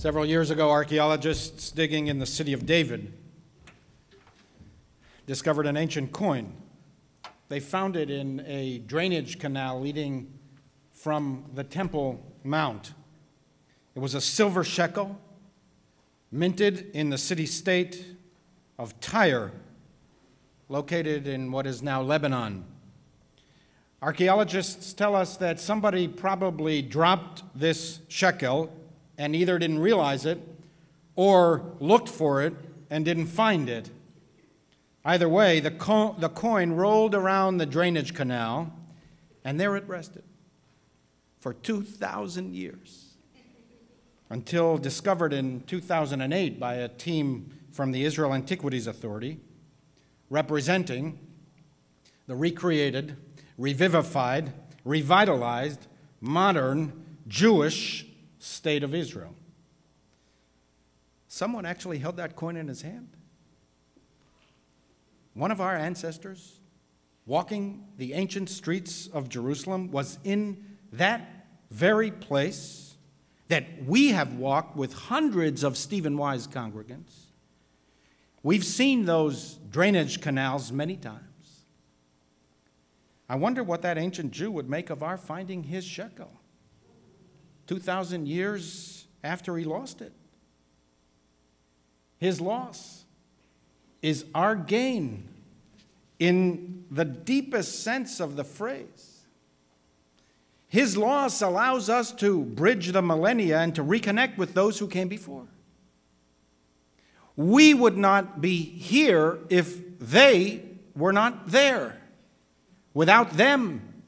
Several years ago, archaeologists digging in the city of David discovered an ancient coin. They found it in a drainage canal leading from the Temple Mount. It was a silver shekel, minted in the city state of Tyre, located in what is now Lebanon. Archaeologists tell us that somebody probably dropped this shekel and either didn't realize it or looked for it and didn't find it. Either way, the, co- the coin rolled around the drainage canal and there it rested for 2,000 years until discovered in 2008 by a team from the Israel Antiquities Authority representing the recreated, revivified, revitalized, modern Jewish state of Israel. Someone actually held that coin in his hand. One of our ancestors, walking the ancient streets of Jerusalem, was in that very place that we have walked with hundreds of Stephen Wise congregants. We've seen those drainage canals many times. I wonder what that ancient Jew would make of our finding his shekel. 2,000 years after he lost it. His loss is our gain in the deepest sense of the phrase. His loss allows us to bridge the millennia and to reconnect with those who came before. We would not be here if they were not there. Without them,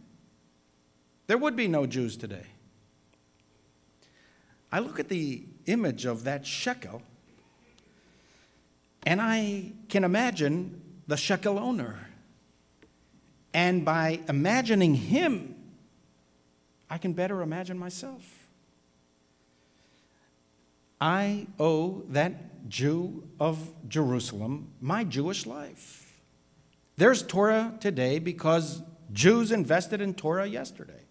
there would be no Jews today. I look at the image of that shekel and I can imagine the shekel owner. And by imagining him, I can better imagine myself. I owe that Jew of Jerusalem my Jewish life. There's Torah today because Jews invested in Torah yesterday.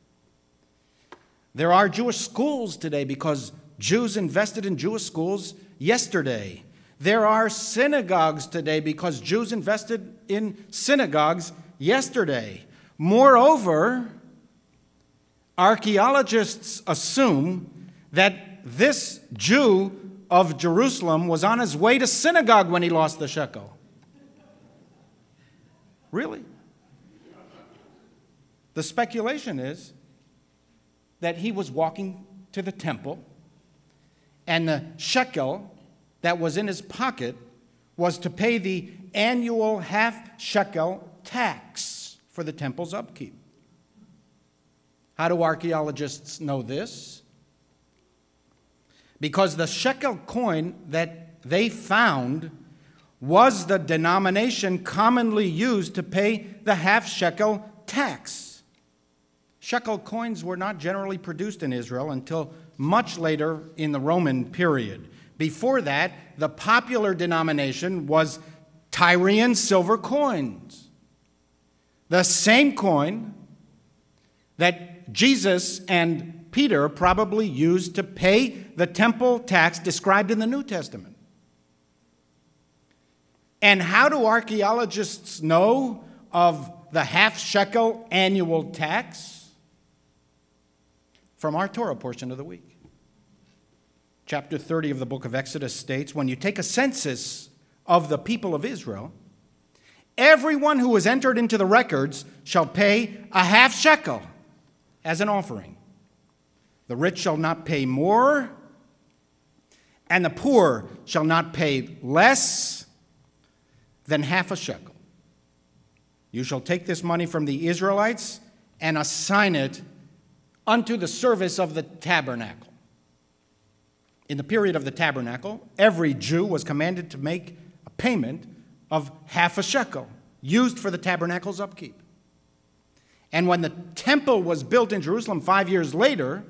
There are Jewish schools today because Jews invested in Jewish schools yesterday. There are synagogues today because Jews invested in synagogues yesterday. Moreover, archaeologists assume that this Jew of Jerusalem was on his way to synagogue when he lost the shekel. Really? The speculation is that he was walking to the temple, and the shekel that was in his pocket was to pay the annual half shekel tax for the temple's upkeep. How do archaeologists know this? Because the shekel coin that they found was the denomination commonly used to pay the half shekel tax. Shekel coins were not generally produced in Israel until much later in the Roman period. Before that, the popular denomination was Tyrian silver coins. The same coin that Jesus and Peter probably used to pay the temple tax described in the New Testament. And how do archaeologists know of the half shekel annual tax? From our Torah portion of the week. Chapter 30 of the book of Exodus states when you take a census of the people of Israel, everyone who is entered into the records shall pay a half shekel as an offering. The rich shall not pay more, and the poor shall not pay less than half a shekel. You shall take this money from the Israelites and assign it unto the service of the tabernacle. In the period of the tabernacle, every Jew was commanded to make a payment of half a shekel used for the tabernacle's upkeep. And when the temple was built in Jerusalem five years later,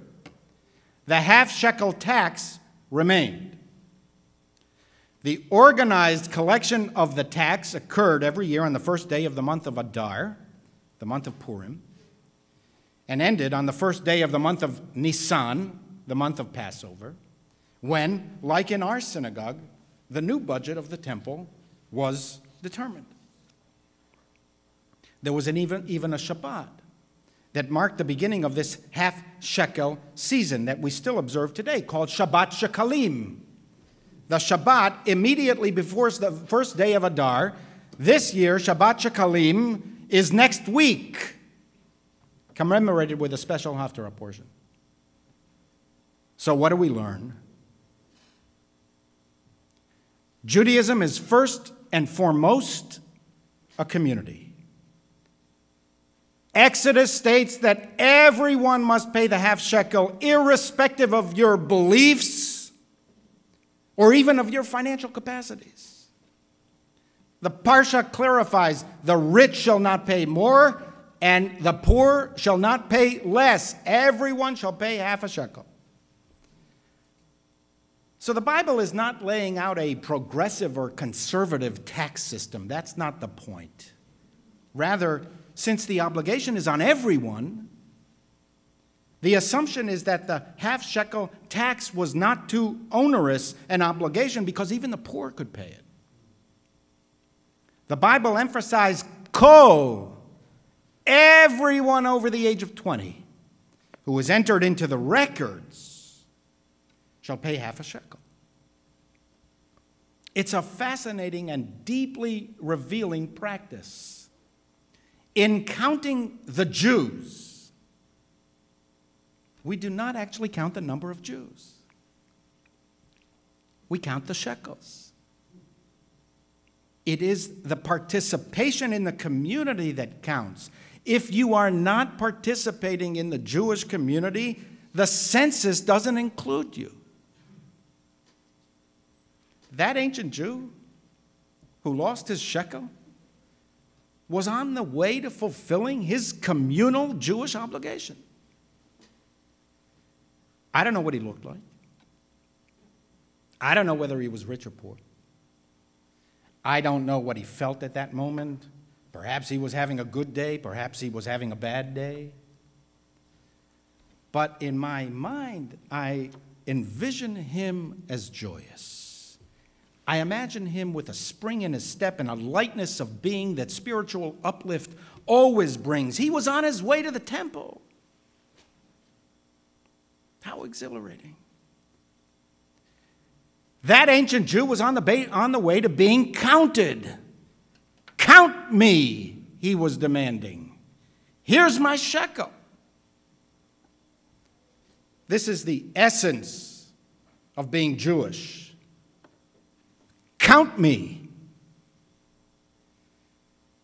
the half shekel tax remained. The organized collection of the tax occurred every year on the first day of the month of Adar, the month of Purim and ended on the first day of the month of Nisan, the month of Passover, when, like in our synagogue, the new budget of the temple was determined. There was an even, even a Shabbat that marked the beginning of this half shekel season that we still observe today, called Shabbat Shekalim. The Shabbat immediately before the first day of Adar. This year, Shabbat Shekalim is next week, commemorated with a special Haftarah portion. So, what do we learn? Judaism is first and foremost a community. Exodus states that everyone must pay the half shekel, irrespective of your beliefs or even of your financial capacities. The Parsha clarifies the rich shall not pay more, and the poor shall not pay less. Everyone shall pay half a shekel. So the Bible is not laying out a progressive or conservative tax system. That's not the point. Rather, since the obligation is on everyone, the assumption is that the half shekel tax was not too onerous an obligation because even the poor could pay it. The Bible emphasized kol, everyone over the age of 20 who was entered into the records shall pay half a shekel. It's a fascinating and deeply revealing practice. In counting the Jews, we do not actually count the number of Jews. We count the shekels. It is the participation in the community that counts. If you are not participating in the Jewish community, the census doesn't include you. That ancient Jew who lost his shekel was on the way to fulfilling his communal Jewish obligation. I don't know what he looked like. I don't know whether he was rich or poor. I don't know what he felt at that moment. Perhaps he was having a good day, perhaps he was having a bad day. But in my mind, I envision him as joyous. I imagine him with a spring in his step and a lightness of being that spiritual uplift always brings. He was on his way to the temple. How exhilarating. That ancient Jew was on the, on the way to being counted. Me, he was demanding. Here's my shekel. This is the essence of being Jewish. Count me.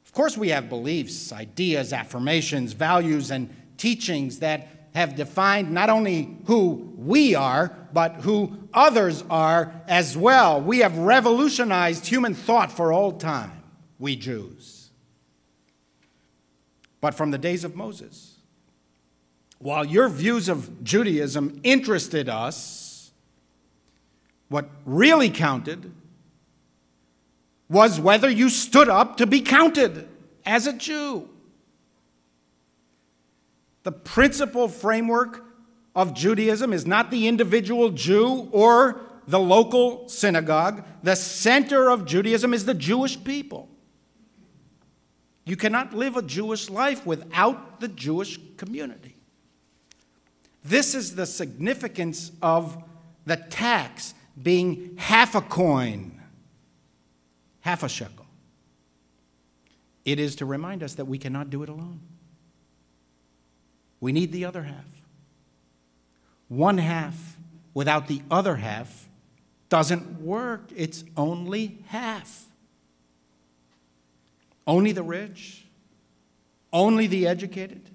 Of course, we have beliefs, ideas, affirmations, values, and teachings that have defined not only who we are, but who others are as well. We have revolutionized human thought for all time, we Jews. But from the days of Moses, while your views of Judaism interested us, what really counted was whether you stood up to be counted as a Jew. The principal framework of Judaism is not the individual Jew or the local synagogue. The center of Judaism is the Jewish people. You cannot live a Jewish life without the Jewish community. This is the significance of the tax being half a coin half a shekel. It is to remind us that we cannot do it alone. We need the other half. One half without the other half doesn't work. It's only half. Only the rich, only the educated,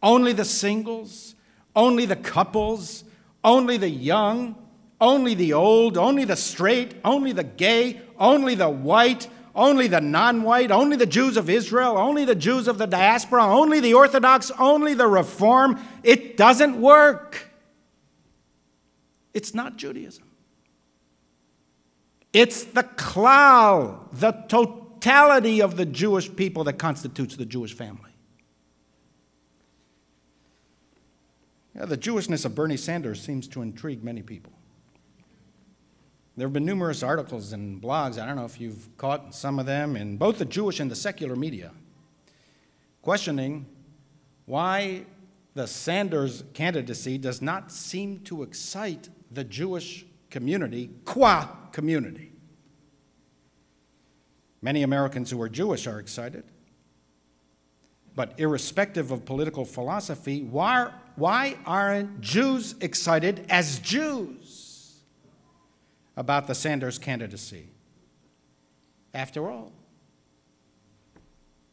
only the singles, only the couples, only the young, only the old, only the straight, only the gay, only the white, only the non white, only the Jews of Israel, only the Jews of the diaspora, only the Orthodox, only the Reform. It doesn't work. It's not Judaism. It's the klal, the totality of the Jewish people that constitutes the Jewish family. Yeah, the Jewishness of Bernie Sanders seems to intrigue many people. There have been numerous articles and blogs, I don't know if you've caught some of them, in both the Jewish and the secular media, questioning why the Sanders candidacy does not seem to excite the Jewish community, qua community. Many Americans who are Jewish are excited. But irrespective of political philosophy, why, why aren't Jews excited as Jews about the Sanders candidacy? After all,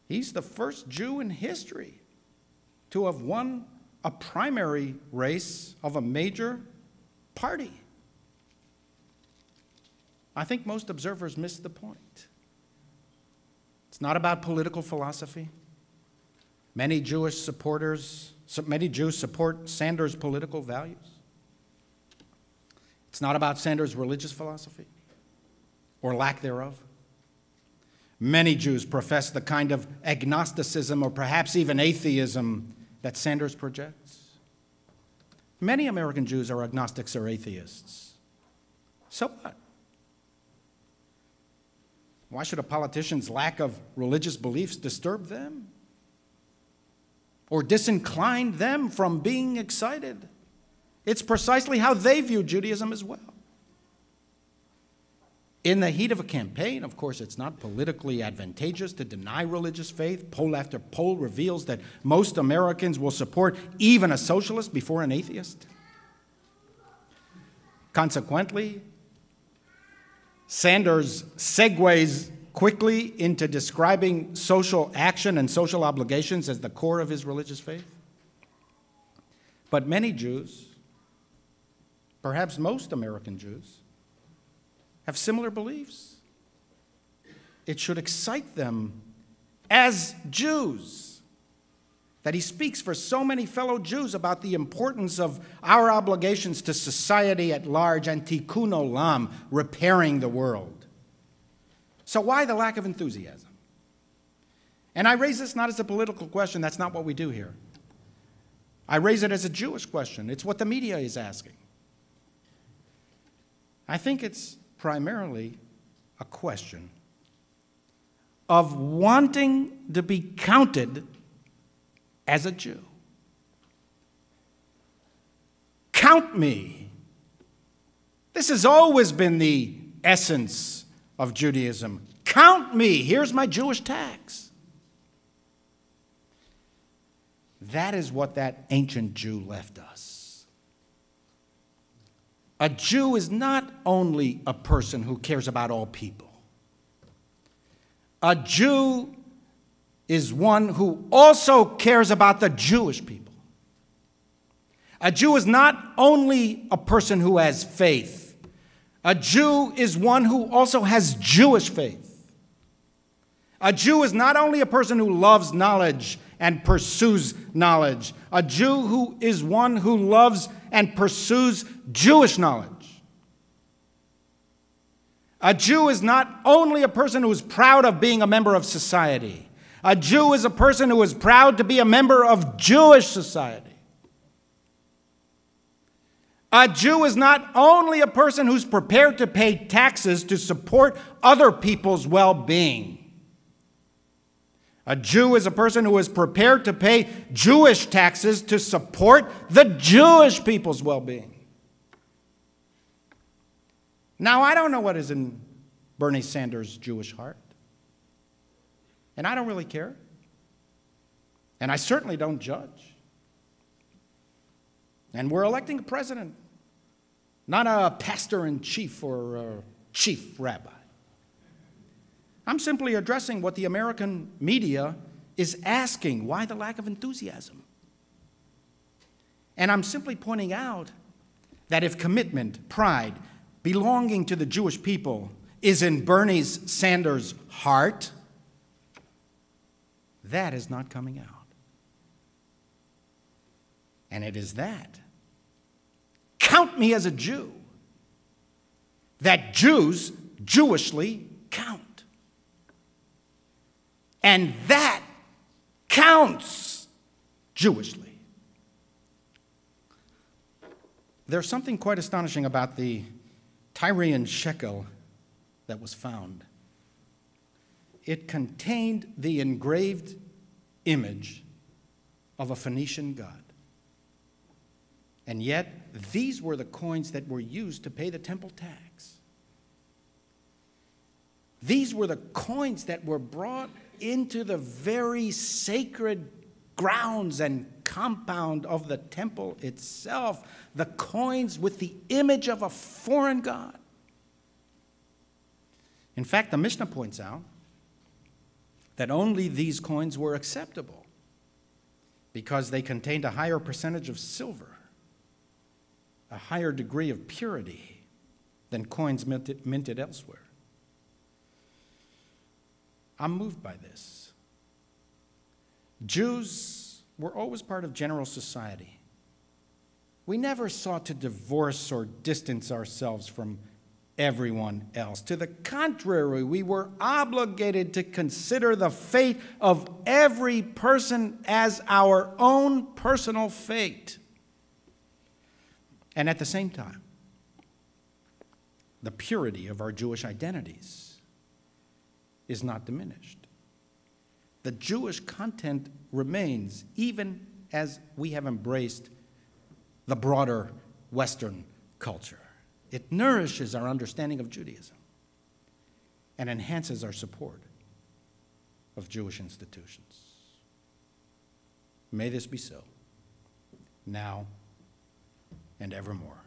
he's the first Jew in history to have won a primary race of a major party. I think most observers miss the point. It's not about political philosophy. Many Jewish supporters, many Jews support Sanders' political values. It's not about Sanders' religious philosophy or lack thereof. Many Jews profess the kind of agnosticism or perhaps even atheism that Sanders projects. Many American Jews are agnostics or atheists. So what? Why should a politician's lack of religious beliefs disturb them? Or disincline them from being excited? It's precisely how they view Judaism as well. In the heat of a campaign, of course, it's not politically advantageous to deny religious faith. Poll after poll reveals that most Americans will support even a socialist before an atheist. Consequently, Sanders segues quickly into describing social action and social obligations as the core of his religious faith. But many Jews, perhaps most American Jews, have similar beliefs. It should excite them as Jews that he speaks for so many fellow Jews about the importance of our obligations to society at large and tikkun olam, repairing the world. So, why the lack of enthusiasm? And I raise this not as a political question, that's not what we do here. I raise it as a Jewish question. It's what the media is asking. I think it's primarily a question of wanting to be counted as a Jew. Count me. This has always been the essence of Judaism. Count me. Here's my Jewish tax. That is what that ancient Jew left us. A Jew is not only a person who cares about all people. A Jew is one who also cares about the Jewish people. A Jew is not only a person who has faith, a Jew is one who also has Jewish faith. A Jew is not only a person who loves knowledge and pursues knowledge, a Jew who is one who loves and pursues Jewish knowledge. A Jew is not only a person who is proud of being a member of society, a Jew is a person who is proud to be a member of Jewish society. A Jew is not only a person who's prepared to pay taxes to support other people's well being. A Jew is a person who is prepared to pay Jewish taxes to support the Jewish people's well being. Now, I don't know what is in Bernie Sanders' Jewish heart, and I don't really care. And I certainly don't judge. And we're electing a president, not a pastor in chief or a chief rabbi. I'm simply addressing what the American media is asking why the lack of enthusiasm? And I'm simply pointing out that if commitment, pride, belonging to the Jewish people is in Bernie Sanders' heart, that is not coming out. And it is that. Count me as a Jew. That Jews Jewishly count. And that counts Jewishly. There's something quite astonishing about the Tyrian shekel that was found, it contained the engraved image of a Phoenician god. And yet, these were the coins that were used to pay the temple tax. These were the coins that were brought into the very sacred grounds and compound of the temple itself, the coins with the image of a foreign god. In fact, the Mishnah points out that only these coins were acceptable because they contained a higher percentage of silver, a higher degree of purity than coins minted, minted elsewhere. I'm moved by this. Jews were always part of general society. We never sought to divorce or distance ourselves from everyone else. To the contrary, we were obligated to consider the fate of every person as our own personal fate. And at the same time, the purity of our Jewish identities is not diminished. The Jewish content remains even as we have embraced the broader Western culture. It nourishes our understanding of Judaism and enhances our support of Jewish institutions. May this be so, now and evermore.